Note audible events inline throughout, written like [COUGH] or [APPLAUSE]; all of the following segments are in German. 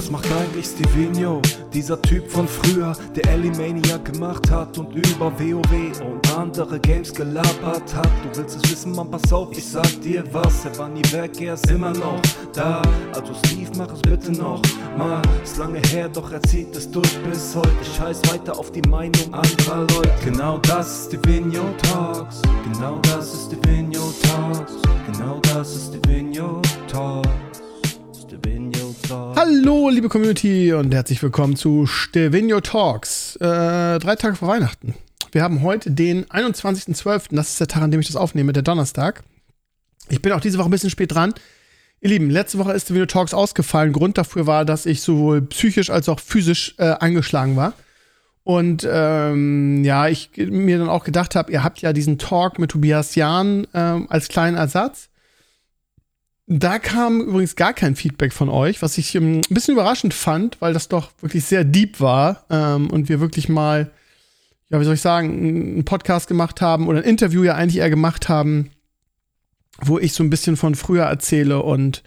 Was macht eigentlich Stevino? Dieser Typ von früher, der Ellie Maniac gemacht hat und über WoW und andere Games gelabert hat. Du willst es wissen, man, pass auf, ich sag dir was. Er war nie weg, er ist immer noch da. Also Steve, mach es bitte noch mal. Ist lange her, doch er zieht es durch bis heute. Scheiß weiter auf die Meinung anderer Leute. Genau das ist Stevino Talks. Genau das ist Stevino Talks. Genau das ist Stevino Talks. Hallo, liebe Community und herzlich willkommen zu Stevino Talks. Äh, drei Tage vor Weihnachten. Wir haben heute den 21.12. Das ist der Tag, an dem ich das aufnehme, der Donnerstag. Ich bin auch diese Woche ein bisschen spät dran. Ihr Lieben, letzte Woche ist Stevino Talks ausgefallen. Grund dafür war, dass ich sowohl psychisch als auch physisch äh, angeschlagen war. Und ähm, ja, ich mir dann auch gedacht habe, ihr habt ja diesen Talk mit Tobias Jahn ähm, als kleinen Ersatz. Da kam übrigens gar kein Feedback von euch, was ich ähm, ein bisschen überraschend fand, weil das doch wirklich sehr deep war ähm, und wir wirklich mal, ja, wie soll ich sagen, einen Podcast gemacht haben oder ein Interview ja eigentlich eher gemacht haben, wo ich so ein bisschen von früher erzähle und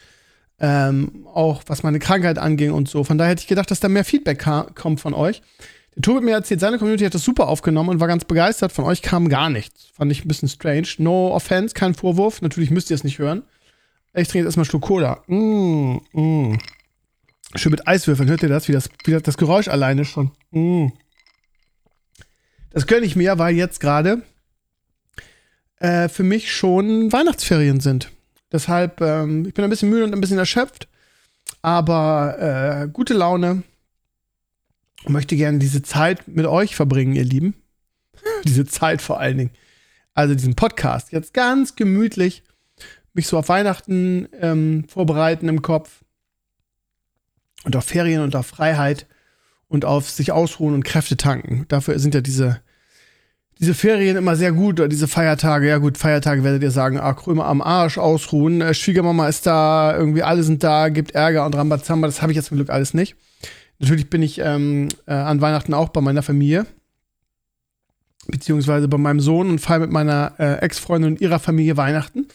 ähm, auch was meine Krankheit anging und so. Von daher hätte ich gedacht, dass da mehr Feedback kommt von euch. Der Tobi mir erzählt, seine Community hat das super aufgenommen und war ganz begeistert. Von euch kam gar nichts. Fand ich ein bisschen strange. No offense, kein Vorwurf. Natürlich müsst ihr es nicht hören. Ich trinke jetzt erstmal einen Schluck Cola. Mm, mm. Schön mit Eiswürfeln. Hört ihr das? Wie das, wie das, Geräusch alleine schon. Mm. Das gönne ich mir, weil jetzt gerade äh, für mich schon Weihnachtsferien sind. Deshalb, ähm, ich bin ein bisschen müde und ein bisschen erschöpft. Aber äh, gute Laune. Und möchte gerne diese Zeit mit euch verbringen, ihr Lieben. [LAUGHS] diese Zeit vor allen Dingen. Also diesen Podcast. Jetzt ganz gemütlich mich so auf Weihnachten ähm, vorbereiten im Kopf und auf Ferien und auf Freiheit und auf sich ausruhen und Kräfte tanken. Dafür sind ja diese, diese Ferien immer sehr gut oder diese Feiertage. Ja gut, Feiertage werdet ihr sagen, ah, Krömer am Arsch, ausruhen, äh, Schwiegermama ist da, irgendwie alle sind da, gibt Ärger und Rambazamba. Das habe ich jetzt zum Glück alles nicht. Natürlich bin ich ähm, äh, an Weihnachten auch bei meiner Familie beziehungsweise bei meinem Sohn und feiere mit meiner äh, Ex-Freundin und ihrer Familie Weihnachten.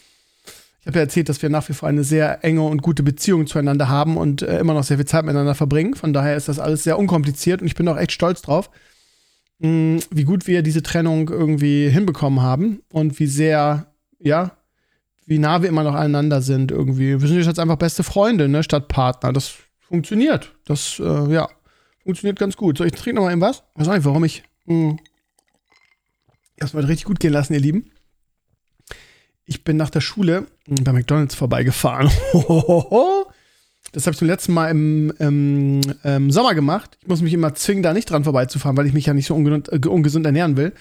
Habe ja erzählt, dass wir nach wie vor eine sehr enge und gute Beziehung zueinander haben und äh, immer noch sehr viel Zeit miteinander verbringen. Von daher ist das alles sehr unkompliziert und ich bin auch echt stolz drauf, mh, mm, wie gut wir diese Trennung irgendwie hinbekommen haben und wie sehr, ja, wie nah wir immer noch aneinander sind irgendwie. Wir sind jetzt einfach beste Freunde, ne, statt Partner. Das funktioniert. Das, äh, ja, funktioniert ganz gut. So, ich trinke noch mal eben was. Ich weiß nicht, warum ich. Mh, erstmal richtig gut gehen lassen, ihr Lieben ich bin nach der Schule bei McDonalds vorbeigefahren. [LAUGHS] das habe ich zum letzten Mal im, im, im, Sommer gemacht. Ich muss mich immer zwingen, da nicht dran vorbeizufahren, weil ich mich ja nicht so ungesund, äh, ungesund ernähren will.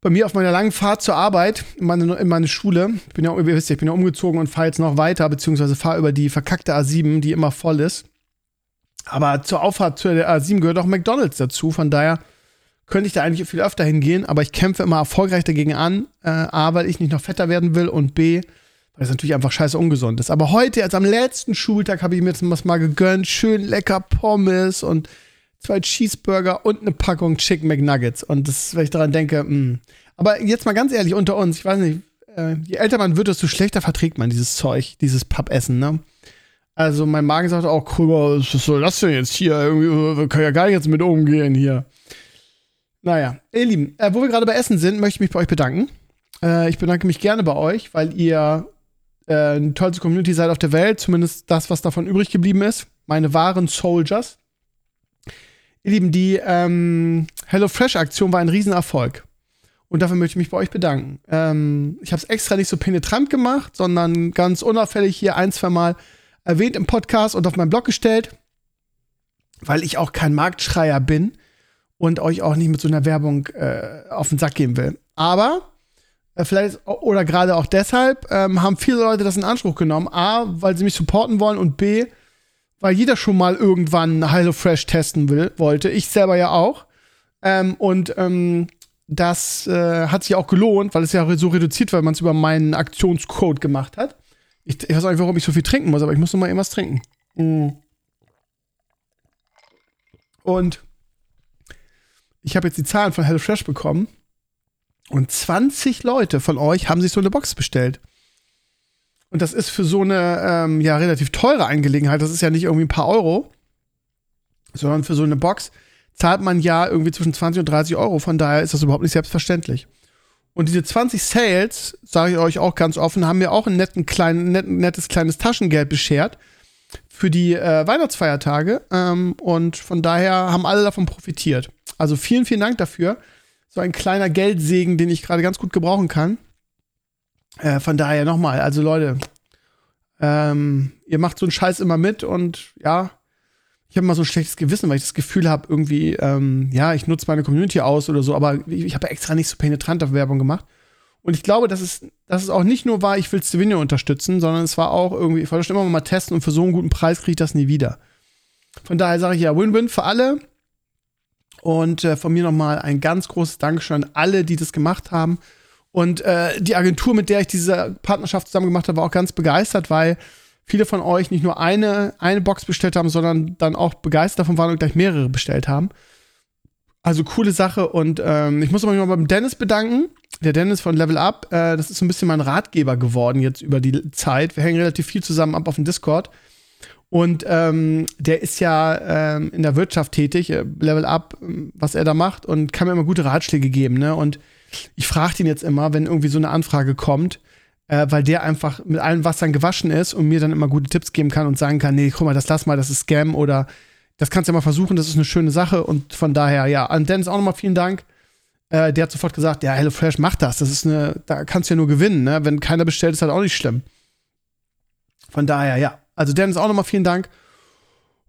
Bei mir auf meiner langen Fahrt zur Arbeit, in meine, in meine Schule, ich bin ja, ihr wisst ja, ich bin ja umgezogen und fahre jetzt noch weiter, beziehungsweise fahre über die verkackte A7, die immer voll ist. Aber zur Auffahrt zur A7 gehört auch McDonalds dazu, von daher könnte ich da eigentlich viel öfter hingehen, aber ich kämpfe immer erfolgreich dagegen an. Äh, A, weil ich nicht noch fetter werden will und B, weil es natürlich einfach scheiße ungesund ist. Aber heute, als am letzten Schultag, habe ich mir jetzt was mal gegönnt. Schön lecker Pommes und zwei Cheeseburger und eine Packung Chicken McNuggets. Und das, wenn ich daran denke, mh. Hm. Aber jetzt mal ganz ehrlich unter uns, ich weiß nicht, äh, je älter man wird, desto schlechter verträgt man dieses Zeug, dieses Pappessen, ne? Also mein Magen sagt auch, was soll das denn jetzt hier? Irgendwie, wir können ja gar nicht jetzt mit umgehen hier. Naja, ihr Lieben, äh, wo wir gerade bei Essen sind, möchte ich mich bei euch bedanken. Äh, ich bedanke mich gerne bei euch, weil ihr äh, eine tollste Community seid auf der Welt, zumindest das, was davon übrig geblieben ist. Meine wahren Soldiers. Ihr Lieben, die ähm, HelloFresh-Aktion war ein Riesenerfolg. Und dafür möchte ich mich bei euch bedanken. Ähm, ich habe es extra nicht so penetrant gemacht, sondern ganz unauffällig hier ein, zwei Mal erwähnt im Podcast und auf meinen Blog gestellt, weil ich auch kein Marktschreier bin und euch auch nicht mit so einer Werbung äh, auf den Sack geben will. Aber äh, vielleicht oder gerade auch deshalb ähm, haben viele Leute das in Anspruch genommen. A, weil sie mich supporten wollen und B, weil jeder schon mal irgendwann HelloFresh testen will, wollte. Ich selber ja auch. Ähm, und ähm, das äh, hat sich auch gelohnt, weil es ja so reduziert weil man es über meinen Aktionscode gemacht hat. Ich, ich, weiß auch nicht, warum ich so viel trinken muss, aber ich muss noch mal irgendwas trinken. Mm. Und ich habe jetzt die Zahlen von HelloFresh bekommen und 20 Leute von euch haben sich so eine Box bestellt. Und das ist für so eine ähm, ja relativ teure Angelegenheit. Das ist ja nicht irgendwie ein paar Euro, sondern für so eine Box zahlt man ja irgendwie zwischen 20 und 30 Euro. Von daher ist das überhaupt nicht selbstverständlich. Und diese 20 Sales, sage ich euch auch ganz offen, haben mir auch ein netten kleinen, net, nettes kleines Taschengeld beschert für die äh, Weihnachtsfeiertage. Ähm, und von daher haben alle davon profitiert. Also vielen, vielen Dank dafür. So ein kleiner Geldsegen, den ich gerade ganz gut gebrauchen kann. Äh, von daher nochmal, also Leute, ähm, ihr macht so einen Scheiß immer mit und ja, ich habe immer so ein schlechtes Gewissen, weil ich das Gefühl habe, irgendwie, ähm, ja, ich nutze meine Community aus oder so, aber ich, ich habe extra nicht so penetrant auf Werbung gemacht. Und ich glaube, dass es, dass es auch nicht nur war, ich will Stevenio unterstützen, sondern es war auch irgendwie, ich wollte schon immer mal testen und für so einen guten Preis kriege ich das nie wieder. Von daher sage ich ja, Win-Win für alle. Und äh, von mir nochmal ein ganz großes Dankeschön an alle, die das gemacht haben. Und äh, die Agentur, mit der ich diese Partnerschaft zusammen gemacht habe, war auch ganz begeistert, weil viele von euch nicht nur eine, eine Box bestellt haben, sondern dann auch begeistert davon waren und gleich mehrere bestellt haben. Also coole Sache und ähm, ich muss mich noch beim Dennis bedanken. Der Dennis von Level Up, äh, das ist so ein bisschen mein Ratgeber geworden jetzt über die Zeit. Wir hängen relativ viel zusammen ab auf dem Discord. Und ähm, der ist ja ähm, in der Wirtschaft tätig, äh, Level Up, was er da macht und kann mir immer gute Ratschläge geben. Ne? Und ich frage ihn jetzt immer, wenn irgendwie so eine Anfrage kommt, äh, weil der einfach mit allen Wassern gewaschen ist und mir dann immer gute Tipps geben kann und sagen kann, nee, guck mal, das lass mal, das ist Scam oder das kannst du ja mal versuchen, das ist eine schöne Sache und von daher, ja, an Dennis auch nochmal vielen Dank. Äh, der hat sofort gesagt, ja, HelloFresh macht das, das ist eine, da kannst du ja nur gewinnen, ne? Wenn keiner bestellt, ist halt auch nicht schlimm. Von daher, ja, also Dennis auch nochmal vielen Dank.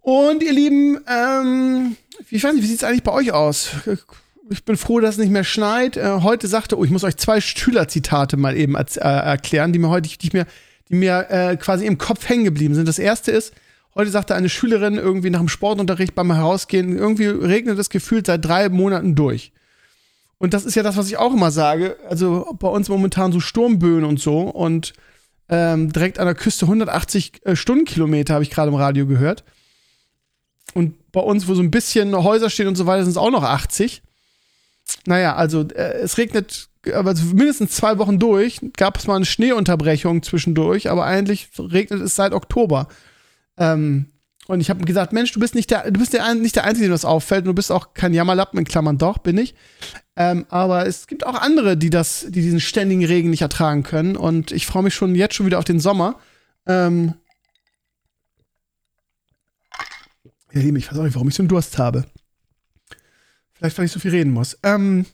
Und ihr Lieben, ähm, ich weiß nicht, wie sieht es eigentlich bei euch aus? ich bin froh, dass es nicht mehr schneit. Äh, heute sagte, oh, ich muss euch zwei Schülerzitate mal eben äh, erklären, die mir heute, die mir, die mir äh, quasi im Kopf hängen geblieben sind. Das erste ist, heute sagte eine Schülerin irgendwie nach dem Sportunterricht beim Herausgehen, irgendwie regnet es gefühlt seit drei Monaten durch. Und das ist ja das, was ich auch immer sage. Also bei uns momentan so Sturmböen und so und ähm, direkt an der Küste 180 äh, Stundenkilometer habe ich gerade im Radio gehört. Und bei uns, wo so ein bisschen Häuser stehen und so weiter, sind es auch noch 80. Naja, also äh, es regnet also mindestens zwei Wochen durch. Gab es mal eine Schneeunterbrechung zwischendurch, aber eigentlich regnet es seit Oktober. Ähm, und ich habe gesagt, Mensch, du bist nicht der, du bist der, nicht der Einzige, dem das auffällt. Und du bist auch kein Jammerlappen, in Klammern doch, bin ich. Ähm, aber es gibt auch andere, die das, die diesen ständigen Regen nicht ertragen können. Und ich freue mich schon jetzt schon wieder auf den Sommer. Ähm, ihr Lieben, ich weiß auch nicht, warum ich so einen Durst habe. Vielleicht, weil ich so viel reden muss. Ähm,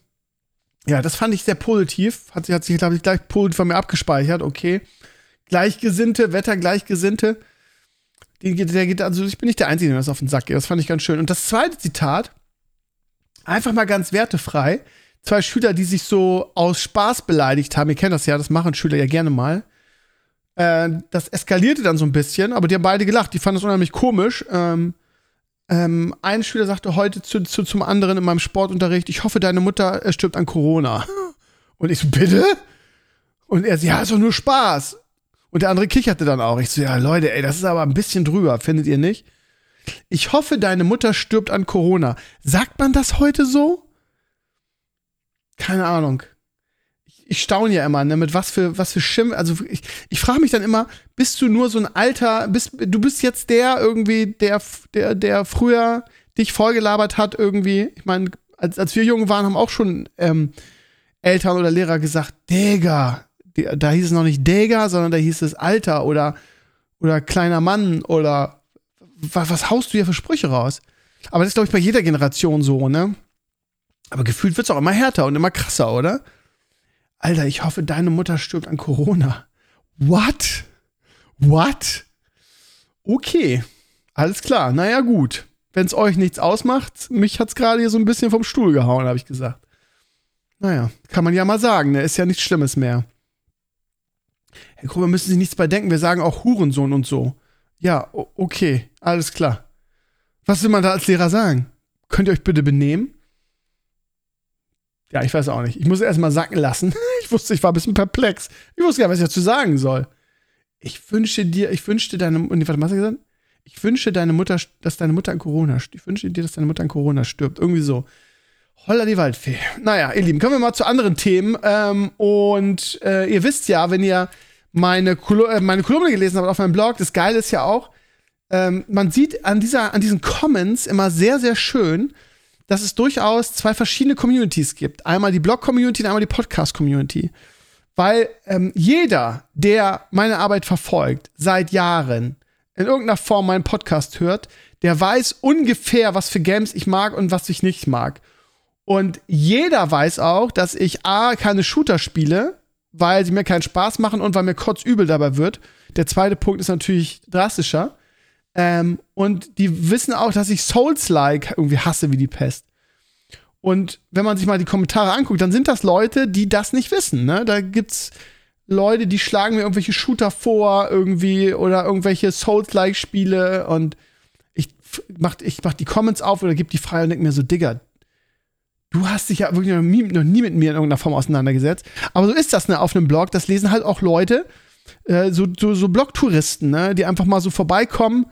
ja, das fand ich sehr positiv. Hat, hat sich, glaube ich, gleich positiv von mir abgespeichert. Okay. Gleichgesinnte, Wettergleichgesinnte. Der geht, also ich bin nicht der Einzige, der das auf den Sack geht. Das fand ich ganz schön. Und das zweite Zitat, einfach mal ganz wertefrei. Zwei Schüler, die sich so aus Spaß beleidigt haben. Ihr kennt das ja, das machen Schüler ja gerne mal. Äh, das eskalierte dann so ein bisschen, aber die haben beide gelacht. Die fanden das unheimlich komisch. Ähm, ähm, ein Schüler sagte heute zu, zu, zum anderen in meinem Sportunterricht, ich hoffe, deine Mutter äh, stirbt an Corona. [LAUGHS] Und ich so, bitte? Und er so, ja, ist doch nur Spaß. Und der andere kicherte dann auch. Ich so, ja, Leute, ey, das ist aber ein bisschen drüber, findet ihr nicht? Ich hoffe, deine Mutter stirbt an Corona. Sagt man das heute so? Keine Ahnung ich staune ja immer, ne, mit was für, was für Schimpf, also ich, ich frage mich dann immer, bist du nur so ein alter, bist, du bist jetzt der irgendwie, der, der, der früher dich vollgelabert hat irgendwie, ich meine, als, als wir jung waren, haben auch schon ähm, Eltern oder Lehrer gesagt, Digga, da hieß es noch nicht Digga, sondern da hieß es Alter oder, oder kleiner Mann oder was, was haust du hier für Sprüche raus? Aber das ist, glaube ich, bei jeder Generation so, ne? Aber gefühlt wird es auch immer härter und immer krasser, oder? Alter, ich hoffe, deine Mutter stirbt an Corona. What? What? Okay, alles klar. Naja, gut. Wenn es euch nichts ausmacht, mich hat es gerade hier so ein bisschen vom Stuhl gehauen, habe ich gesagt. Naja, kann man ja mal sagen, ne? Ist ja nichts Schlimmes mehr. Herr Gruber, müssen Sie nichts bei denken. Wir sagen auch Hurensohn und so. Ja, okay, alles klar. Was will man da als Lehrer sagen? Könnt ihr euch bitte benehmen? Ja, ich weiß auch nicht. Ich muss erst mal sacken lassen. [LAUGHS] Ich wusste, ich war ein bisschen perplex. Ich wusste gar nicht, was ich dazu sagen soll. Ich wünsche dir, ich wünschte deine, nee, warte, was hast du gesagt? Ich wünsche deine Mutter, dass deine Mutter an Corona, ich wünsche dir, dass deine Mutter an Corona stirbt. Irgendwie so. Holla die Waldfee. Naja, ihr Lieben, kommen wir mal zu anderen Themen. Ähm, und äh, ihr wisst ja, wenn ihr meine, Kol äh, meine Kolumne gelesen habt auf meinem Blog, das Geile ist ja auch, ähm, man sieht an, dieser, an diesen Comments immer sehr, sehr schön, dass es durchaus zwei verschiedene Communities gibt. Einmal die Blog-Community und einmal die Podcast-Community. Weil ähm, jeder, der meine Arbeit verfolgt, seit Jahren, in irgendeiner Form meinen Podcast hört, der weiß ungefähr, was für Games ich mag und was ich nicht mag. Und jeder weiß auch, dass ich A, keine Shooter spiele, weil sie mir keinen Spaß machen und weil mir kotzübel dabei wird. Der zweite Punkt ist natürlich drastischer. Ähm, und die wissen auch, dass ich Souls-like irgendwie hasse wie die Pest. Und wenn man sich mal die Kommentare anguckt, dann sind das Leute, die das nicht wissen. Ne? Da gibt's Leute, die schlagen mir irgendwelche Shooter vor, irgendwie, oder irgendwelche Souls-like-Spiele und ich mach, ich mach die Comments auf oder gebe die frei und denke mir so, Digga, du hast dich ja wirklich noch nie, noch nie, mit mir in irgendeiner Form auseinandergesetzt. Aber so ist das ne, auf einem Blog. Das lesen halt auch Leute, äh, so, so, so Blogtouristen, ne, die einfach mal so vorbeikommen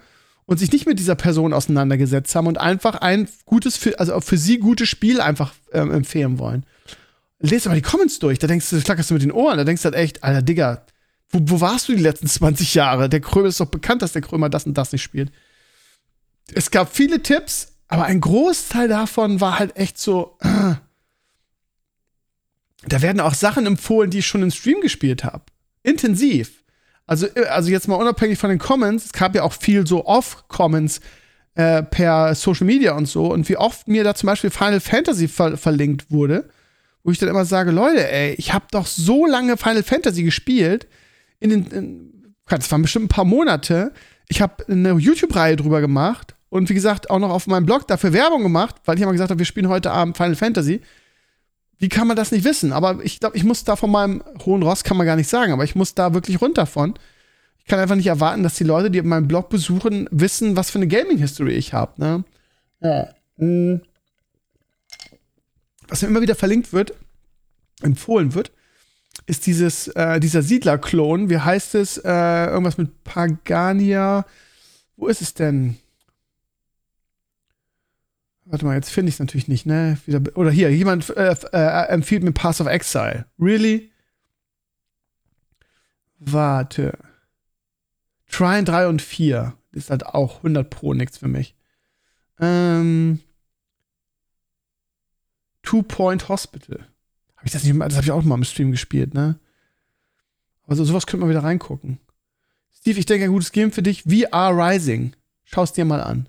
und sich nicht mit dieser Person auseinandergesetzt haben und einfach ein gutes, also für sie gutes Spiel einfach ähm, empfehlen wollen. Lest aber die Comments durch, da denkst du, flackerst du mit den Ohren, da denkst du halt echt, Alter, Digga, wo, wo warst du die letzten [LAUGHS] 20 Jahre? Der Krömer ist doch bekannt, dass der Krömer das und das nicht spielt. Es gab viele Tipps, aber ein Großteil davon war halt echt so. Äh, da werden auch Sachen empfohlen, die ich schon im Stream gespielt habe. Intensiv. Also, äh, also jetzt mal unabhängig von den Comments, es gab ja auch viel so Off-Comments äh, per Social Media und so. Und wie oft mir da zum Beispiel Final Fantasy ver verlinkt wurde, wo ich dann immer sage, Leute, ey, ich habe doch so lange Final Fantasy gespielt, in den, in, das waren bestimmt ein paar Monate. Ich habe eine YouTube-Reihe drüber gemacht und wie gesagt auch noch auf meinem Blog dafür Werbung gemacht, weil ich immer gesagt habe, wir spielen heute Abend Final Fantasy. Wie kann man das nicht wissen? Aber ich glaube, ich muss da von meinem hohen Ross kann man gar nicht sagen, aber ich muss da wirklich runter von. Ich kann einfach nicht erwarten, dass die Leute, die meinen Blog besuchen, wissen, was für eine Gaming-History ich habe. Ne? Ja. Hm. Was mir immer wieder verlinkt wird, empfohlen wird, ist dieses, äh, dieser Siedler-Klon. Wie heißt es? Äh, irgendwas mit Pagania. Wo ist es denn? Warte mal, jetzt finde ich es natürlich nicht, ne? Wieder, oder hier, jemand äh, äh, empfiehlt mir Pass of Exile. Really? Warte. Trine 3 und 4 ist halt auch 100 Pro nichts für mich. Ähm, Two Point Hospital. Habe ich das nicht Das habe ich auch mal im Stream gespielt, ne? Also sowas könnte man wieder reingucken. Steve, ich denke, ein gutes Game für dich. VR Rising. Schau es dir mal an.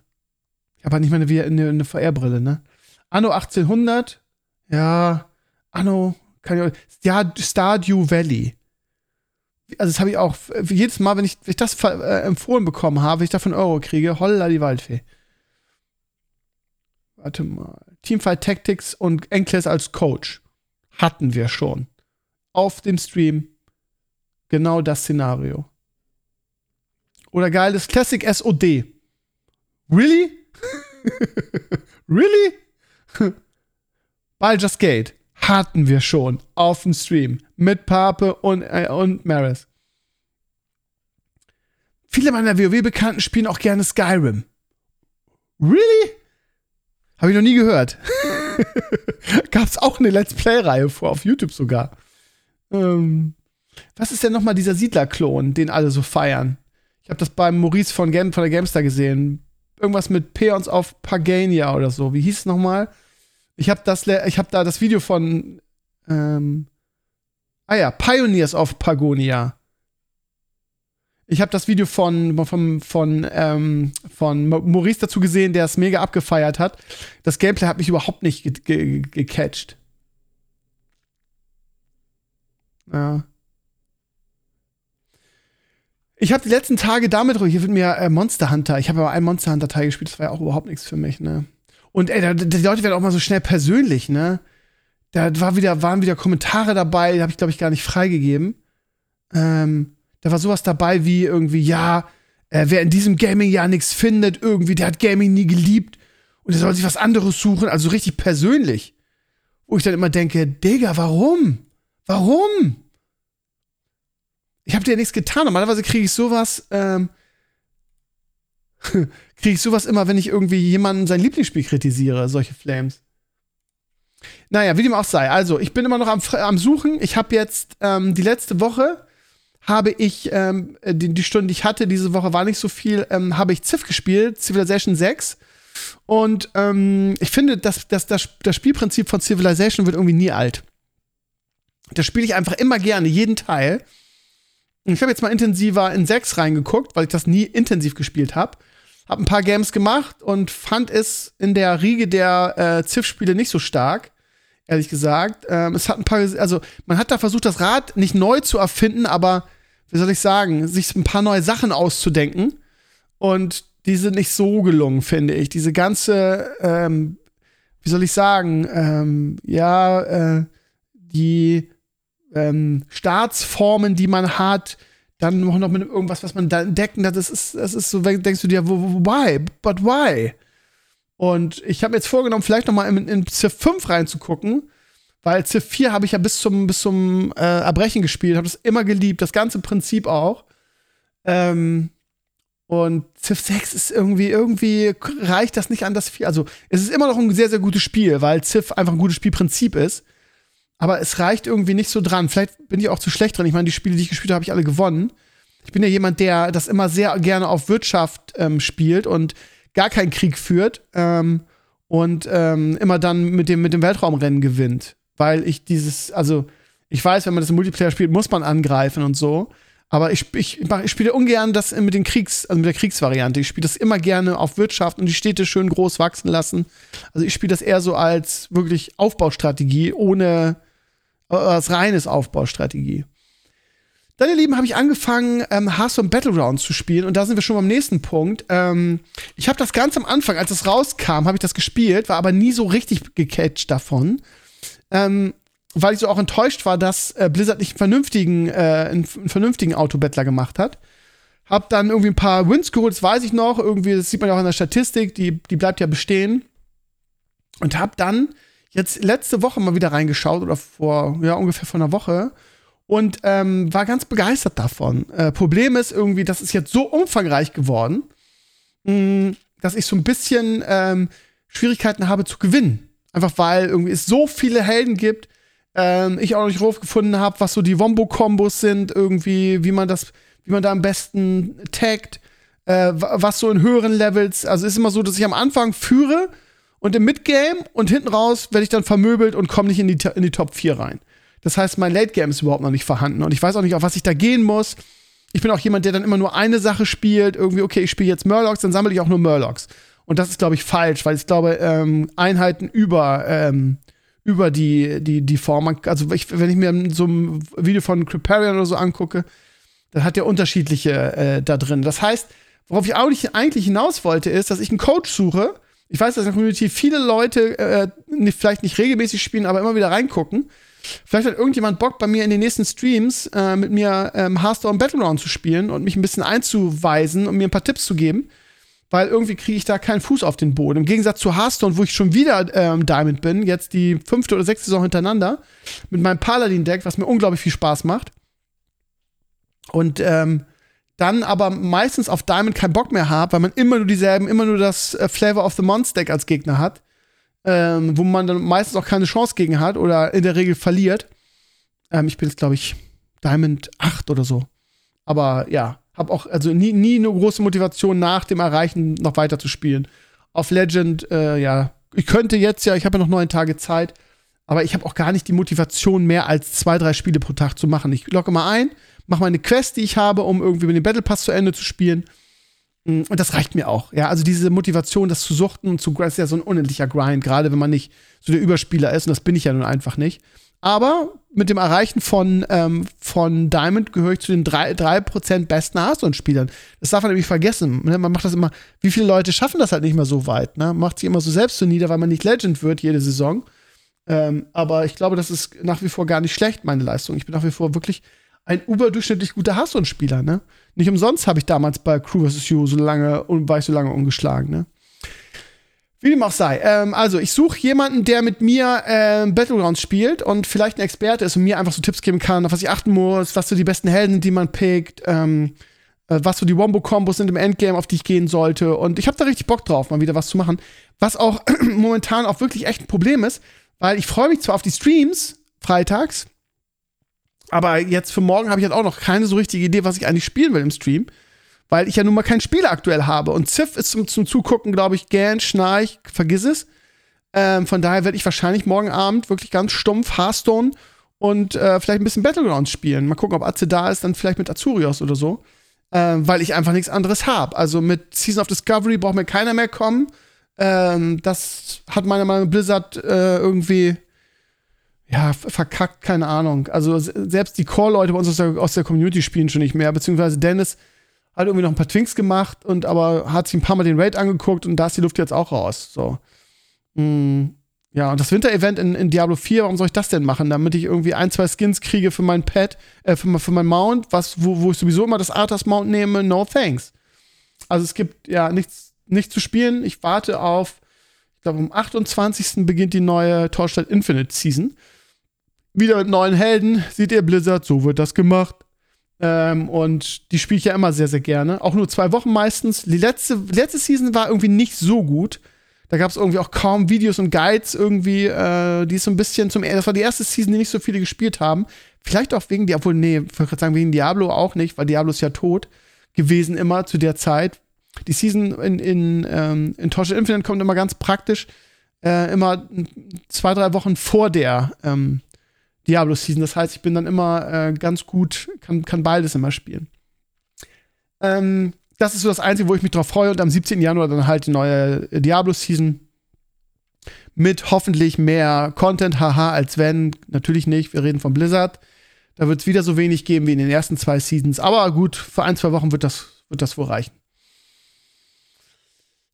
Halt nicht mal eine, eine, eine VR-Brille, ne? Anno 1800, ja, Anno, kann ich, ja, Stardew Valley. Also das habe ich auch jedes Mal, wenn ich, wenn ich das äh, empfohlen bekommen habe, ich davon Euro kriege, holla die Waldfee. Warte mal. Teamfight Tactics und Enkles als Coach. Hatten wir schon. Auf dem Stream. Genau das Szenario. Oder geiles Classic SOD. Really? [LAUGHS] really? Baldur's Gate hatten wir schon auf dem Stream mit Pape und, äh, und Maris. Viele meiner WoW-Bekannten spielen auch gerne Skyrim. Really? Habe ich noch nie gehört. [LAUGHS] Gab es auch eine Let's Play-Reihe vor, auf YouTube sogar. Ähm, was ist denn nochmal dieser Siedler-Klon, den alle so feiern? Ich habe das beim Maurice von, Game, von der Gamestar gesehen irgendwas mit Peons auf Pagania oder so. Wie hieß es nochmal? Ich habe das, ich habe da das Video von, ähm, ah ja, Pioneers of Pagonia. Ich habe das Video von, von, von, ähm, von Maurice dazu gesehen, der es mega abgefeiert hat. Das Gameplay hat mich überhaupt nicht ge ge gecatcht. Ja. Ich habe die letzten Tage damit, hier wird mir äh, Monster Hunter, ich habe aber einen Monster Hunter Teil gespielt, das war ja auch überhaupt nichts für mich, ne? Und ey, da, die Leute werden auch mal so schnell persönlich, ne? Da war wieder, waren wieder Kommentare dabei, die habe ich, glaube ich, gar nicht freigegeben. Ähm, da war sowas dabei wie irgendwie, ja, äh, wer in diesem Gaming-Jahr nichts findet, irgendwie, der hat Gaming nie geliebt und der soll sich was anderes suchen, also richtig persönlich. Wo ich dann immer denke, Digga, warum? Warum? Ich habe dir ja nichts getan. Normalerweise kriege ich sowas, ähm, [LAUGHS] kriege ich sowas immer, wenn ich irgendwie jemanden sein Lieblingsspiel kritisiere, solche Flames. Naja, wie dem auch sei. Also, ich bin immer noch am, am Suchen. Ich habe jetzt ähm, die letzte Woche habe ich, ähm, die, die Stunde, die ich hatte diese Woche, war nicht so viel, ähm, habe ich Civ gespielt, Civilization 6. Und ähm, ich finde, dass, dass das, das Spielprinzip von Civilization wird irgendwie nie alt. Das spiele ich einfach immer gerne, jeden Teil. Ich habe jetzt mal intensiver in 6 reingeguckt, weil ich das nie intensiv gespielt habe. Hab ein paar Games gemacht und fand es in der Riege der äh, Civ-Spiele nicht so stark, ehrlich gesagt. Ähm, es hat ein paar, also man hat da versucht, das Rad nicht neu zu erfinden, aber wie soll ich sagen, sich ein paar neue Sachen auszudenken. Und die sind nicht so gelungen, finde ich. Diese ganze, ähm, wie soll ich sagen, ähm, ja, äh, die ähm, Staatsformen, die man hat, dann noch mit irgendwas, was man da entdecken hat, das ist, das ist so, denkst du dir, why? But why? Und ich habe jetzt vorgenommen, vielleicht noch mal in, in Civ 5 reinzugucken, weil Civ 4 habe ich ja bis zum, bis zum äh, Erbrechen gespielt, habe das immer geliebt, das ganze Prinzip auch. Ähm, und Civ 6 ist irgendwie, irgendwie reicht das nicht an das 4. Also, es ist immer noch ein sehr, sehr gutes Spiel, weil Civ einfach ein gutes Spielprinzip ist. Aber es reicht irgendwie nicht so dran. Vielleicht bin ich auch zu schlecht dran. Ich meine, die Spiele, die ich gespielt habe, habe ich alle gewonnen. Ich bin ja jemand, der das immer sehr gerne auf Wirtschaft ähm, spielt und gar keinen Krieg führt ähm, und ähm, immer dann mit dem, mit dem Weltraumrennen gewinnt. Weil ich dieses, also ich weiß, wenn man das im Multiplayer spielt, muss man angreifen und so. Aber ich, ich, ich spiele ungern das mit den Kriegs, also mit der Kriegsvariante. Ich spiele das immer gerne auf Wirtschaft und die Städte schön groß wachsen lassen. Also ich spiele das eher so als wirklich Aufbaustrategie, ohne als reines Aufbaustrategie. Dann, ihr Lieben, habe ich angefangen, ähm, Hearthstone Battlegrounds zu spielen und da sind wir schon beim nächsten Punkt. Ähm, ich habe das ganz am Anfang, als es rauskam, habe ich das gespielt, war aber nie so richtig gecatcht davon. Ähm, weil ich so auch enttäuscht war, dass äh, Blizzard nicht einen vernünftigen, äh, einen, einen vernünftigen Autobattler gemacht hat. Hab dann irgendwie ein paar Wins geholt, das weiß ich noch. Irgendwie, das sieht man ja auch in der Statistik, die, die bleibt ja bestehen. Und hab dann jetzt letzte Woche mal wieder reingeschaut oder vor, ja, ungefähr vor einer Woche und ähm, war ganz begeistert davon. Äh, Problem ist irgendwie, das ist jetzt so umfangreich geworden, mh, mm, dass ich so ein bisschen ähm, Schwierigkeiten habe zu gewinnen. Einfach weil irgendwie es so viele Helden gibt, ähm, ich auch noch nicht rausgefunden habe, was so die Wombo-Kombos sind, irgendwie, wie man das, wie man da am besten taggt, äh, was so in höheren Levels. Also ist immer so, dass ich am Anfang führe und im Midgame und hinten raus werde ich dann vermöbelt und komme nicht in die, in die Top 4 rein. Das heißt, mein Late Game ist überhaupt noch nicht vorhanden und ich weiß auch nicht, auf was ich da gehen muss. Ich bin auch jemand, der dann immer nur eine Sache spielt. Irgendwie, okay, ich spiele jetzt Murlocs, dann sammle ich auch nur Murlocs. Und das ist, glaube ich, falsch, weil ich glaube, ähm, Einheiten über, ähm, über die, die, die Form, also ich, wenn ich mir so ein Video von Criparian oder so angucke, dann hat der unterschiedliche äh, da drin. Das heißt, worauf ich eigentlich hinaus wollte, ist, dass ich einen Coach suche, ich weiß, dass in der Community viele Leute äh, vielleicht nicht regelmäßig spielen, aber immer wieder reingucken. Vielleicht hat irgendjemand Bock, bei mir in den nächsten Streams äh, mit mir ähm, Hearthstone Battleground zu spielen und mich ein bisschen einzuweisen und mir ein paar Tipps zu geben. Weil irgendwie kriege ich da keinen Fuß auf den Boden. Im Gegensatz zu Hearthstone, wo ich schon wieder ähm, Diamond bin, jetzt die fünfte oder sechste Saison hintereinander, mit meinem Paladin-Deck, was mir unglaublich viel Spaß macht. Und ähm, dann aber meistens auf Diamond keinen Bock mehr habe, weil man immer nur dieselben, immer nur das äh, Flavor of the Monster Deck als Gegner hat, ähm, wo man dann meistens auch keine Chance gegen hat oder in der Regel verliert. Ähm, ich bin jetzt, glaube ich, Diamond 8 oder so. Aber ja, habe auch also nie, nie eine große Motivation nach dem Erreichen noch weiter zu spielen. Auf Legend, äh, ja, ich könnte jetzt ja, ich habe ja noch neun Tage Zeit, aber ich habe auch gar nicht die Motivation, mehr als zwei, drei Spiele pro Tag zu machen. Ich locke mal ein, mache meine Quest, die ich habe, um irgendwie mit dem Battle Pass zu Ende zu spielen. Mm, und das reicht mir auch. Ja, also diese Motivation, das zu suchten und zu ist ja so ein unendlicher Grind, gerade wenn man nicht so der Überspieler ist. Und das bin ich ja nun einfach nicht. Aber mit dem Erreichen von, ähm, von Diamond gehöre ich zu den 3%, 3 besten Hearthstone-Spielern. Das darf man nämlich vergessen. Ne? Man macht das immer, wie viele Leute schaffen das halt nicht mehr so weit? Ne? Macht sich immer so selbst so nieder, weil man nicht Legend wird jede Saison. Ähm, aber ich glaube, das ist nach wie vor gar nicht schlecht, meine Leistung. Ich bin nach wie vor wirklich ein überdurchschnittlich guter Hearthstone-Spieler, ne? Nicht umsonst habe ich damals bei Crew vs. You so lange war ich so lange ungeschlagen, ne? Wie dem auch sei. Ähm, also, ich suche jemanden, der mit mir äh, Battlegrounds spielt und vielleicht ein Experte ist und mir einfach so Tipps geben kann, auf was ich achten muss, was so die besten Helden sind, die man pickt, ähm, äh, was so die Wombo-Kombos sind im Endgame, auf die ich gehen sollte. Und ich habe da richtig Bock drauf, mal wieder was zu machen. Was auch [CLEARS THROAT] momentan auch wirklich echt ein Problem ist, weil ich freue mich zwar auf die Streams freitags, Aber jetzt für morgen habe ich halt auch noch keine so richtige Idee, was ich eigentlich spielen will im Stream. Weil ich ja nun mal kein Spiel aktuell habe. Und Ziff ist zum, zum Zugucken, glaube ich, gern, Schnarch, vergiss es. Ähm, von daher werde ich wahrscheinlich morgen Abend wirklich ganz stumpf Hearthstone und äh, vielleicht ein bisschen Battlegrounds spielen. Mal gucken, ob Atze da ist, dann vielleicht mit Azurios oder so. Ähm, weil ich einfach nichts anderes habe. Also mit Season of Discovery braucht mir keiner mehr kommen. Ähm, das hat meiner Meinung nach Blizzard äh, irgendwie ja, verkackt, keine Ahnung. Also selbst die Core-Leute bei uns aus der, aus der Community spielen schon nicht mehr, beziehungsweise Dennis hat irgendwie noch ein paar Twinks gemacht und aber hat sich ein paar Mal den Raid angeguckt und da ist die Luft jetzt auch raus. So. Mm, ja, und das Winter-Event in, in, Diablo 4, warum soll ich das denn machen? Damit ich irgendwie ein, zwei Skins kriege für mein Pet, äh, für, für mein Mount, was, wo, wo ich sowieso immer das Arthas Mount nehme, no thanks. Also es gibt ja nichts, nichts zu spielen. Ich warte auf, ich glaube, am 28. beginnt die neue Torstadt Infinite Season wieder mit neuen Helden. Seht ihr, Blizzard, so wird das gemacht. Ähm, und die spiele ich ja immer sehr, sehr gerne. Auch nur zwei Wochen meistens. Die letzte, letzte Season war irgendwie nicht so gut. Da gab es irgendwie auch kaum Videos und Guides irgendwie, äh, die so ein bisschen zum Das war die erste Season, die nicht so viele gespielt haben. Vielleicht auch wegen, obwohl, nee, ich würde sagen, wegen Diablo auch nicht, weil Diablo ist ja tot gewesen immer zu der Zeit. Die Season in, in, ähm, in Torchlight Infinite kommt immer ganz praktisch, äh, immer zwei, drei Wochen vor der ähm, Diablo-Season. Das heißt, ich bin dann immer äh, ganz gut, kann, kann beides immer spielen. Ähm, das ist so das Einzige, wo ich mich drauf freue. Und am 17. Januar dann halt die neue Diablo-Season. Mit hoffentlich mehr Content, haha, als wenn. Natürlich nicht, wir reden von Blizzard. Da wird es wieder so wenig geben wie in den ersten zwei Seasons. Aber gut, für ein, zwei Wochen wird das, wird das wohl reichen.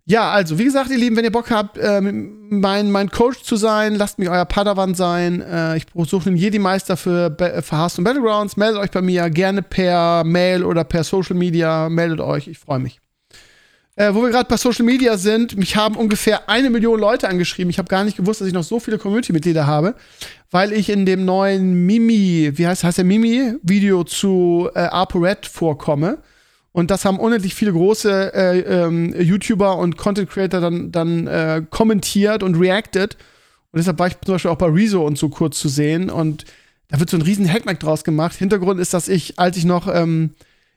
Ja, also, wie gesagt, ihr Lieben, wenn ihr Bock habt, äh, mein, mein Coach zu sein, lasst mich euer Padawan sein. Äh, ich suche einen Jedi-Meister für, für Hearthstone Battlegrounds. Meldet euch bei mir gerne per Mail oder per Social Media. Meldet euch, ich freue mich. Äh, wo wir gerade bei Social Media sind, mich haben ungefähr eine Million Leute angeschrieben. Ich habe gar nicht gewusst, dass ich noch so viele Community-Mitglieder habe, weil ich in dem neuen Mimi, wie heißt, heißt der Mimi-Video zu äh, ApoRed vorkomme. Und das haben unendlich viele große äh, ähm, YouTuber und Content Creator dann, dann äh, kommentiert und reacted. Und deshalb war ich zum Beispiel auch bei Rezo und so kurz zu sehen. Und da wird so ein riesen Hackmack draus gemacht. Hintergrund ist, dass ich, als ich noch ähm,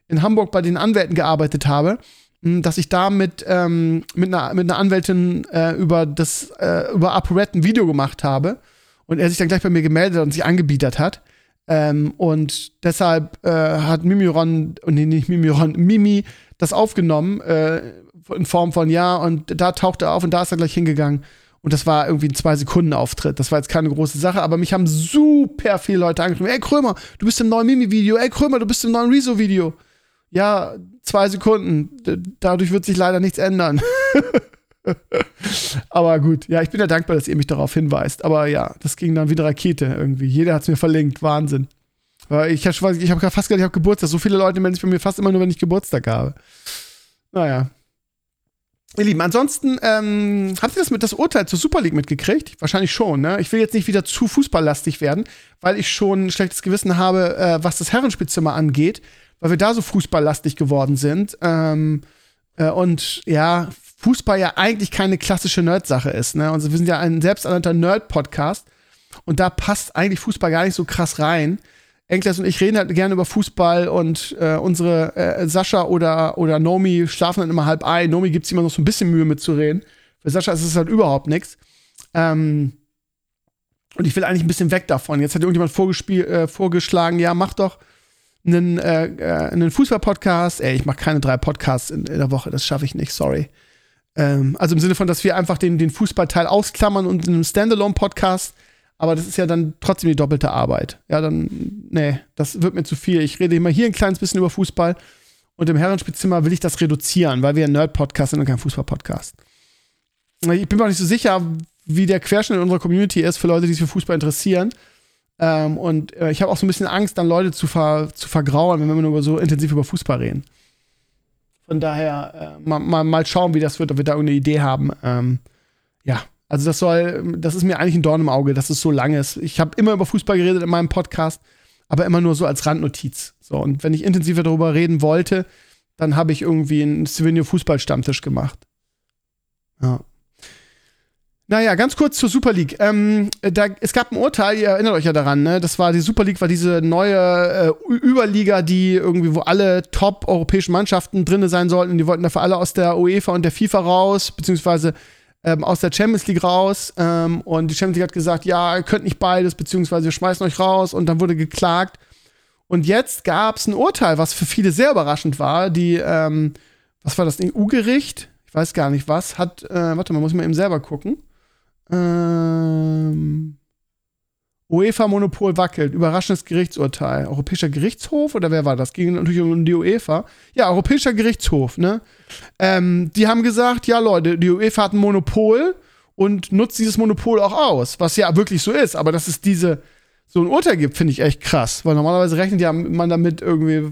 in Hamburg bei den Anwälten gearbeitet habe, hm, dass ich da mit, ähm, mit, einer, mit einer Anwältin äh, über das äh, über ApoRed ein Video gemacht habe und er sich dann gleich bei mir gemeldet und sich angebietet hat. Ähm, und deshalb äh, hat Mimiron, nee, nicht Mimiron, Mimi das aufgenommen äh, in Form von ja, und da taucht er auf und da ist er gleich hingegangen. Und das war irgendwie ein Zwei-Sekunden-Auftritt. Das war jetzt keine große Sache, aber mich haben super viele Leute angerufen. Ey, Krömer, du bist im neuen Mimi-Video. Ey, Krömer, du bist im neuen Rezo-Video. Ja, zwei Sekunden. Dadurch wird sich leider nichts ändern. [LAUGHS] [LAUGHS] Aber gut, ja, ich bin ja dankbar, dass ihr mich darauf hinweist. Aber ja, das ging dann wie eine Rakete irgendwie. Jeder hat es mir verlinkt. Wahnsinn. Ich habe fast gedacht, ich habe Geburtstag. So viele Leute melden sich bei mir fast immer nur, wenn ich Geburtstag habe. Naja. Ihr Lieben, ansonsten, ähm, habt ihr das mit das Urteil zur Super League mitgekriegt? Wahrscheinlich schon, ne? Ich will jetzt nicht wieder zu fußballlastig werden, weil ich schon ein schlechtes Gewissen habe, äh, was das Herrenspielzimmer angeht, weil wir da so fußballlastig geworden sind. Ähm, äh, und ja, Fußball ja eigentlich keine klassische Nerd-Sache ist. Ne? Und wir sind ja ein selbsternannter Nerd-Podcast. Und da passt eigentlich Fußball gar nicht so krass rein. Enkles und ich reden halt gerne über Fußball und äh, unsere äh, Sascha oder, oder Nomi schlafen dann immer halb ein. Nomi gibt sich immer noch so ein bisschen Mühe mitzureden. Für Sascha ist es halt überhaupt nichts. Ähm, und ich will eigentlich ein bisschen weg davon. Jetzt hat irgendjemand äh, vorgeschlagen, ja, mach doch einen, äh, äh einen Fußball-Podcast. Ey, ich mache keine drei Podcasts in, in der Woche, das schaffe ich nicht, sorry. Ähm, also im Sinne von, dass wir einfach den, den Fußballteil ausklammern und in einem Standalone-Podcast, aber das ist ja dann trotzdem die doppelte Arbeit. Ja, dann, nee, das wird mir zu viel. Ich rede immer hier ein kleines bisschen über Fußball und im Herrenspielzimmer will ich das reduzieren, weil wir ein Nerd-Podcast sind und kein Fußball-Podcast. Ich bin mir auch nicht so sicher, wie der Querschnitt unserer Community ist für Leute, die sich für Fußball interessieren. Ähm, und äh, ich habe auch so ein bisschen Angst, dann Leute zu, ver zu vergraulen, wenn wir nur so intensiv über Fußball reden. Von daher äh, mal, mal, mal, schauen, wie das wird, ob wir da irgendeine Idee haben. Ähm, ja, also das soll, das ist mir eigentlich ein Dorn im Auge, dass es so lang ist. Ich habe immer über Fußball geredet in meinem Podcast, aber immer nur so als Randnotiz. So, und wenn ich intensiver darüber reden wollte, dann habe ich irgendwie einen Stevenio Fußballstammtisch gemacht. Ja. Naja, ganz kurz zur Super League. Ähm, da, es gab ein Urteil, ihr erinnert euch ja daran, ne? Das war die Super League, war diese neue äh, Überliga, die irgendwie, wo alle top-europäischen Mannschaften drin sein sollten. Die wollten dafür alle aus der UEFA und der FIFA raus, beziehungsweise ähm, aus der Champions League raus. Ähm, und die Champions League hat gesagt, ja, ihr könnt nicht beides, beziehungsweise wir schmeißen euch raus. Und dann wurde geklagt. Und jetzt gab es ein Urteil, was für viele sehr überraschend war. Die, ähm, was war das, EU-Gericht? Ich weiß gar nicht was, hat, äh, warte mal, muss ich mal eben selber gucken ähm, UEFA-Monopol wackelt. Überraschendes Gerichtsurteil. Europäischer Gerichtshof oder wer war das? Ging natürlich um die UEFA. Ja, Europäischer Gerichtshof, ne? Ähm, die haben gesagt, ja Leute, die UEFA hat ein Monopol und nutzt dieses Monopol auch aus, was ja wirklich so ist. Aber dass es diese so ein Urteil gibt, finde ich echt krass, weil normalerweise rechnet ja man damit irgendwie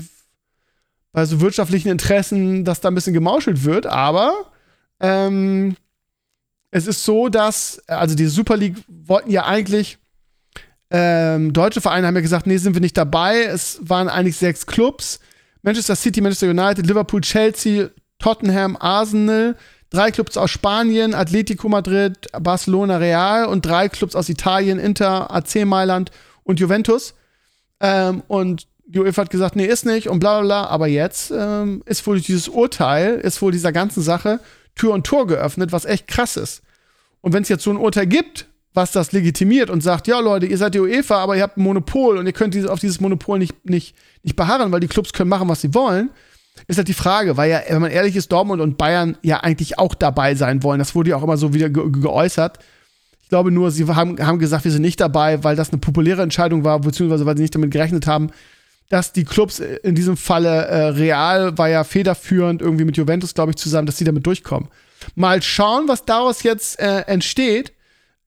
bei so wirtschaftlichen Interessen, dass da ein bisschen gemauschelt wird. Aber ähm, es ist so, dass, also die Super League wollten ja eigentlich, ähm, deutsche Vereine haben ja gesagt, nee, sind wir nicht dabei. Es waren eigentlich sechs Clubs. Manchester City, Manchester United, Liverpool, Chelsea, Tottenham, Arsenal, drei Clubs aus Spanien, Atletico Madrid, Barcelona, Real und drei Clubs aus Italien, Inter, AC Mailand und Juventus. Ähm, und die UEFA hat gesagt, nee, ist nicht und bla bla bla. Aber jetzt ähm, ist wohl dieses Urteil, ist wohl dieser ganzen Sache Tür und Tor geöffnet, was echt krass ist. Und wenn es jetzt so ein Urteil gibt, was das legitimiert und sagt, ja Leute, ihr seid die UEFA, aber ihr habt ein Monopol und ihr könnt auf dieses Monopol nicht, nicht, nicht beharren, weil die Clubs können machen, was sie wollen, ist halt die Frage, weil ja, wenn man ehrlich ist, Dortmund und Bayern ja eigentlich auch dabei sein wollen. Das wurde ja auch immer so wieder ge geäußert. Ich glaube nur, sie haben, haben gesagt, wir sind nicht dabei, weil das eine populäre Entscheidung war, beziehungsweise weil sie nicht damit gerechnet haben, dass die Clubs in diesem Falle äh, Real war ja federführend irgendwie mit Juventus, glaube ich, zusammen, dass sie damit durchkommen. Mal schauen, was daraus jetzt äh, entsteht.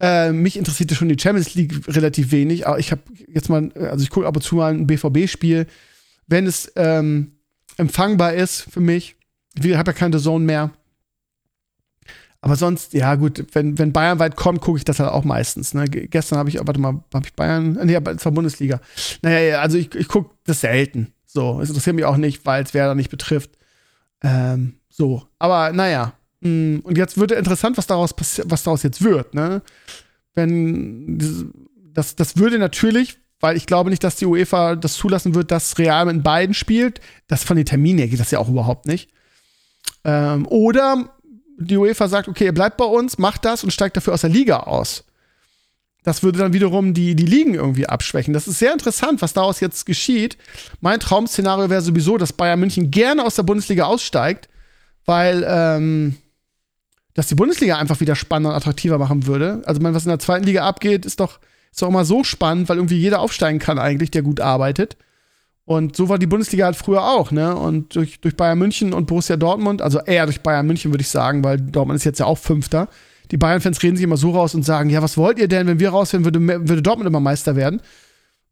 Äh, mich interessierte schon die Champions League relativ wenig, aber ich habe jetzt mal, also ich gucke ab und zu mal ein BVB-Spiel, wenn es ähm, empfangbar ist für mich. Ich habe ja keine Zone mehr. Aber sonst, ja gut, wenn, wenn Bayern weit kommt, gucke ich das halt auch meistens. Ne? Gestern habe ich, warte mal, habe ich Bayern, nee, es war Bundesliga. Naja, also ich, ich gucke das selten. So, es interessiert mich auch nicht, weil es wer da nicht betrifft. Ähm, so, aber naja. Mm, und jetzt wird interessant, was daraus, was daraus jetzt wird. Ne? Wenn das, das würde natürlich, weil ich glaube nicht, dass die UEFA das zulassen wird, dass Real mit beiden spielt. Das von den Terminen her geht das ja auch überhaupt nicht. Ähm, oder die UEFA sagt, okay, ihr bleibt bei uns, macht das und steigt dafür aus der Liga aus. Das würde dann wiederum die, die Ligen irgendwie abschwächen. Das ist sehr interessant, was daraus jetzt geschieht. Mein Traum-Szenario wäre sowieso, dass Bayern München gerne aus der Bundesliga aussteigt, weil ähm, das die Bundesliga einfach wieder spannender und attraktiver machen würde. Also, was in der zweiten Liga abgeht, ist doch, ist doch immer so spannend, weil irgendwie jeder aufsteigen kann eigentlich, der gut arbeitet. Und so war die Bundesliga halt früher auch, ne? Und durch, durch Bayern München und Borussia Dortmund, also eher durch Bayern München, würde ich sagen, weil Dortmund ist jetzt ja auch Fünfter. Die Bayern-Fans reden sich immer so raus und sagen: Ja, was wollt ihr denn, wenn wir raus wären, würde, würde Dortmund immer Meister werden?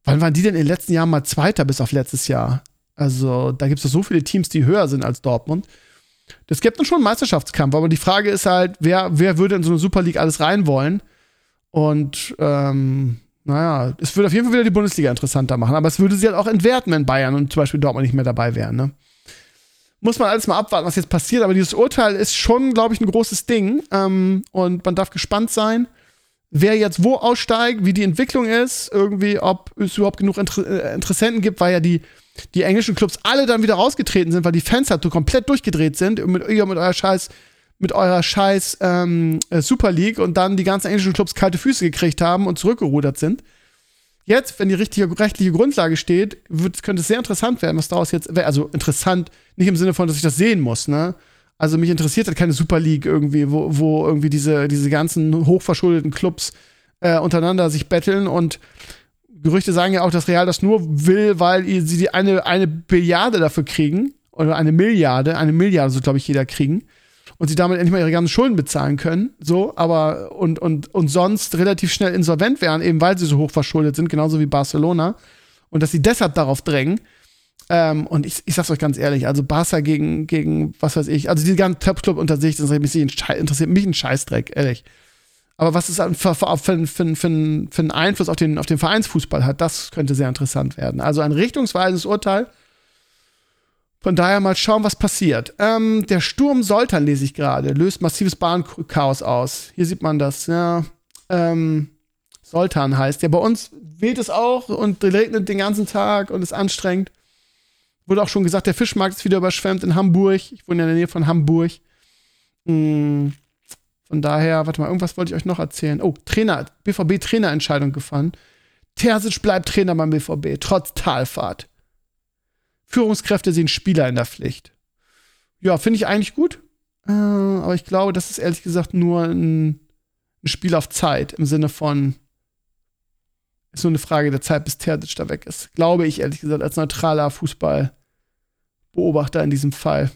Wann waren die denn in den letzten Jahren mal Zweiter bis auf letztes Jahr? Also, da gibt es so viele Teams, die höher sind als Dortmund. Das gibt dann schon einen Meisterschaftskampf, aber die Frage ist halt, wer, wer würde in so eine Super League alles rein wollen? Und ähm, naja, es würde auf jeden Fall wieder die Bundesliga interessanter machen, aber es würde sie halt auch entwerten, wenn Bayern und zum Beispiel Dortmund nicht mehr dabei wären. Ne? Muss man alles mal abwarten, was jetzt passiert, aber dieses Urteil ist schon, glaube ich, ein großes Ding ähm, und man darf gespannt sein, wer jetzt wo aussteigt, wie die Entwicklung ist, irgendwie, ob es überhaupt genug Inter äh, Interessenten gibt, weil ja die, die englischen Clubs alle dann wieder rausgetreten sind, weil die Fans halt so komplett durchgedreht sind mit, mit eurer scheiß mit eurer scheiß ähm, äh, Super League und dann die ganzen englischen Clubs kalte Füße gekriegt haben und zurückgerudert sind. Jetzt, wenn die richtige rechtliche Grundlage steht, wird, könnte es sehr interessant werden, was daraus jetzt, also interessant, nicht im Sinne von, dass ich das sehen muss, ne? Also mich interessiert halt keine Super League irgendwie, wo, wo irgendwie diese, diese ganzen hochverschuldeten Clubs äh, untereinander sich betteln und Gerüchte sagen ja auch, dass Real das nur will, weil sie die eine, eine Billiarde dafür kriegen. Oder eine Milliarde, eine Milliarde, so glaube ich, jeder kriegen und sie damit endlich mal ihre ganzen Schulden bezahlen können. So, aber und, und, und sonst relativ schnell insolvent wären, eben weil sie so hoch verschuldet sind, genauso wie Barcelona. Und dass sie deshalb darauf drängen. Ähm, und ich, ich sag's euch ganz ehrlich, also Barca gegen, gegen, was weiß ich, also die ganzen Top-Club unter sich, das interessiert mich ein Scheißdreck, ehrlich. Aber was es für, für, für, für, für einen Einfluss auf den, auf den Vereinsfußball hat, das könnte sehr interessant werden. Also ein richtungsweisendes Urteil Von daher mal schauen, was passiert. Ähm, der Sturm Soltan lese ich gerade, löst massives Bahnchaos aus. Hier sieht man das, ja. Ähm, Soltan heißt. Ja, bei uns weht es auch und regnet den ganzen Tag und ist anstrengend. Wurde auch schon gesagt, der Fischmarkt ist wieder überschwemmt in Hamburg. Ich wohne in der Nähe von Hamburg. Hm, von daher, warte mal, irgendwas wollte ich euch noch erzählen. Oh, Trainer, BVB-Trainerentscheidung gefallen. Terzic bleibt Trainer beim BVB, trotz Talfahrt. Führungskräfte sehen Spieler in der Pflicht. Ja, finde ich eigentlich gut. Äh, aber ich glaube, das ist ehrlich gesagt nur ein, ein Spiel auf Zeit im Sinne von, ist nur eine Frage der Zeit, bis Terzic da weg ist. Glaube ich ehrlich gesagt als neutraler Fußballbeobachter in diesem Fall.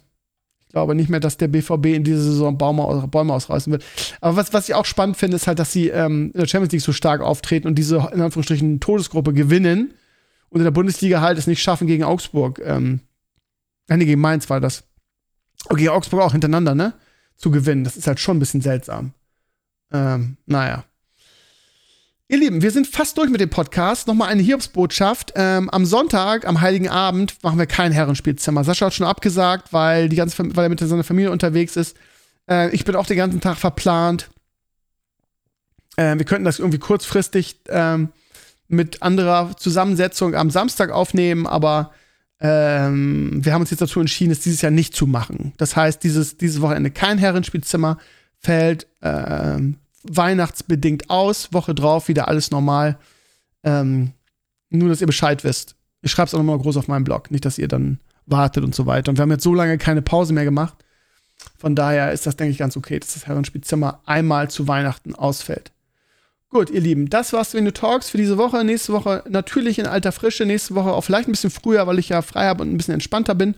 Ich glaube nicht mehr, dass der BVB in dieser Saison Bäume, Bäume ausreißen wird. Aber was, was ich auch spannend finde, ist halt, dass sie ähm, in der Champions League so stark auftreten und diese in Anführungsstrichen Todesgruppe gewinnen und in der Bundesliga halt es nicht schaffen gegen Augsburg. Ähm, nee, gegen Mainz war das. Gegen Augsburg auch hintereinander, ne? Zu gewinnen. Das ist halt schon ein bisschen seltsam. Ähm, naja. Ihr Lieben, wir sind fast durch mit dem Podcast. Nochmal eine Hiobsbotschaft. Ähm, am Sonntag, am Heiligen Abend, machen wir kein Herrenspielzimmer. Sascha hat schon abgesagt, weil, die ganze, weil er mit seiner Familie unterwegs ist. Äh, ich bin auch den ganzen Tag verplant. Äh, wir könnten das irgendwie kurzfristig ähm, mit anderer Zusammensetzung am Samstag aufnehmen, aber ähm, wir haben uns jetzt dazu entschieden, es dieses Jahr nicht zu machen. Das heißt, dieses, dieses Wochenende kein Herrenspielzimmer fällt ähm, weihnachtsbedingt aus. Woche drauf wieder alles normal. Ähm, nur, dass ihr Bescheid wisst. Ich schreibe es auch nochmal groß auf meinem Blog. Nicht, dass ihr dann wartet und so weiter. Und wir haben jetzt so lange keine Pause mehr gemacht. Von daher ist das, denke ich, ganz okay, dass das Herrenspielzimmer einmal zu Weihnachten ausfällt. Gut, ihr Lieben, das war's Venue Talks für diese Woche. Nächste Woche natürlich in alter Frische. Nächste Woche auch vielleicht ein bisschen früher, weil ich ja frei habe und ein bisschen entspannter bin.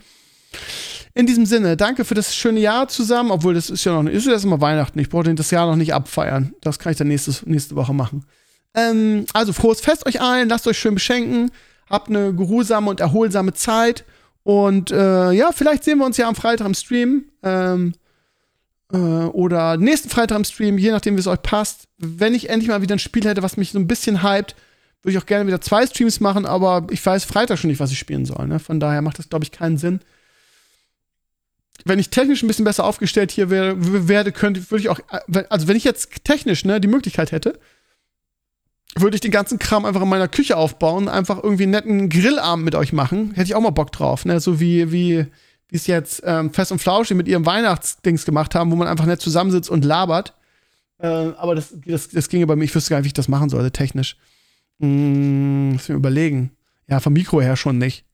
In diesem Sinne, danke für das schöne Jahr zusammen, obwohl das ist ja noch nicht, ist ja erst mal Weihnachten. Ich brauche das Jahr noch nicht abfeiern. Das kann ich dann nächstes, nächste Woche machen. Ähm, also frohes Fest euch allen, lasst euch schön beschenken, habt eine geruhsame und erholsame Zeit. Und äh, ja, vielleicht sehen wir uns ja am Freitag im Stream. Ähm, äh, oder nächsten Freitag im Stream, je nachdem, wie es euch passt. Wenn ich endlich mal wieder ein Spiel hätte, was mich so ein bisschen hypt, würde ich auch gerne wieder zwei Streams machen, aber ich weiß Freitag schon nicht, was ich spielen soll. Ne? Von daher macht das, glaube ich, keinen Sinn wenn ich technisch ein bisschen besser aufgestellt hier wär, werde, könnte, würde ich auch, also wenn ich jetzt technisch ne, die Möglichkeit hätte, würde ich den ganzen Kram einfach in meiner Küche aufbauen, einfach irgendwie einen netten Grillabend mit euch machen. Hätte ich auch mal Bock drauf, ne? So wie, wie, es jetzt ähm, Fest und Flauschig mit ihrem Weihnachtsdings gemacht haben, wo man einfach nett zusammensitzt und labert. Äh, aber das, das, das ginge bei mir, ich wüsste gar nicht, wie ich das machen sollte, technisch. Hm, muss mir überlegen. Ja, vom Mikro her schon nicht.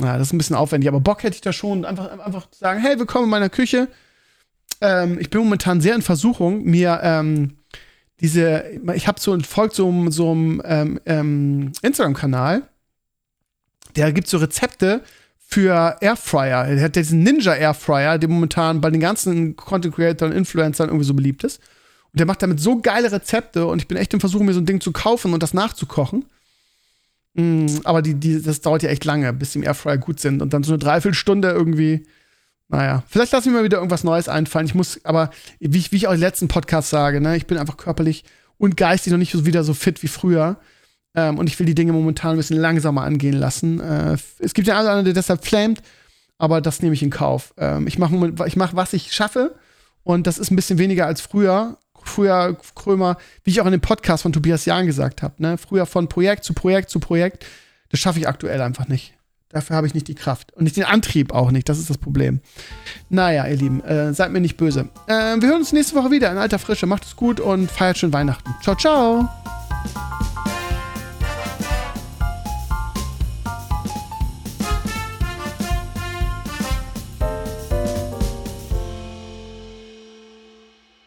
Ja, das ist ein bisschen aufwendig, aber Bock hätte ich da schon, einfach, einfach sagen, hey, willkommen in meiner Küche. Ähm, ich bin momentan sehr in Versuchung, mir ähm, diese, ich habe so folgt so, so einem ähm, ähm, Instagram-Kanal, der gibt so Rezepte für Airfryer. Der hat diesen Ninja Airfryer, der momentan bei den ganzen Content Creators und Influencern irgendwie so beliebt ist. Und der macht damit so geile Rezepte und ich bin echt in Versuchung, mir so ein Ding zu kaufen und das nachzukochen. Mm, aber die, die, das dauert ja echt lange, bis die im Airfryer gut sind. Und dann so eine Dreiviertelstunde irgendwie. Naja, vielleicht lasse ich mir wieder irgendwas Neues einfallen. Ich muss, aber wie ich, wie ich auch im letzten Podcast sage, ne, ich bin einfach körperlich und geistig noch nicht so wieder so fit wie früher. Ähm, und ich will die Dinge momentan ein bisschen langsamer angehen lassen. Äh, es gibt ja einen, der deshalb flamet, aber das nehme ich in Kauf. Ähm, ich mache, ich mach, was ich schaffe. Und das ist ein bisschen weniger als früher früher Krömer, wie ich auch in dem Podcast von Tobias Jahn gesagt habe, ne? früher von Projekt zu Projekt zu Projekt, das schaffe ich aktuell einfach nicht. Dafür habe ich nicht die Kraft und nicht den Antrieb auch nicht. Das ist das Problem. Naja, ihr Lieben, äh, seid mir nicht böse. Äh, wir hören uns nächste Woche wieder in alter Frische. Macht es gut und feiert schön Weihnachten. Ciao, ciao.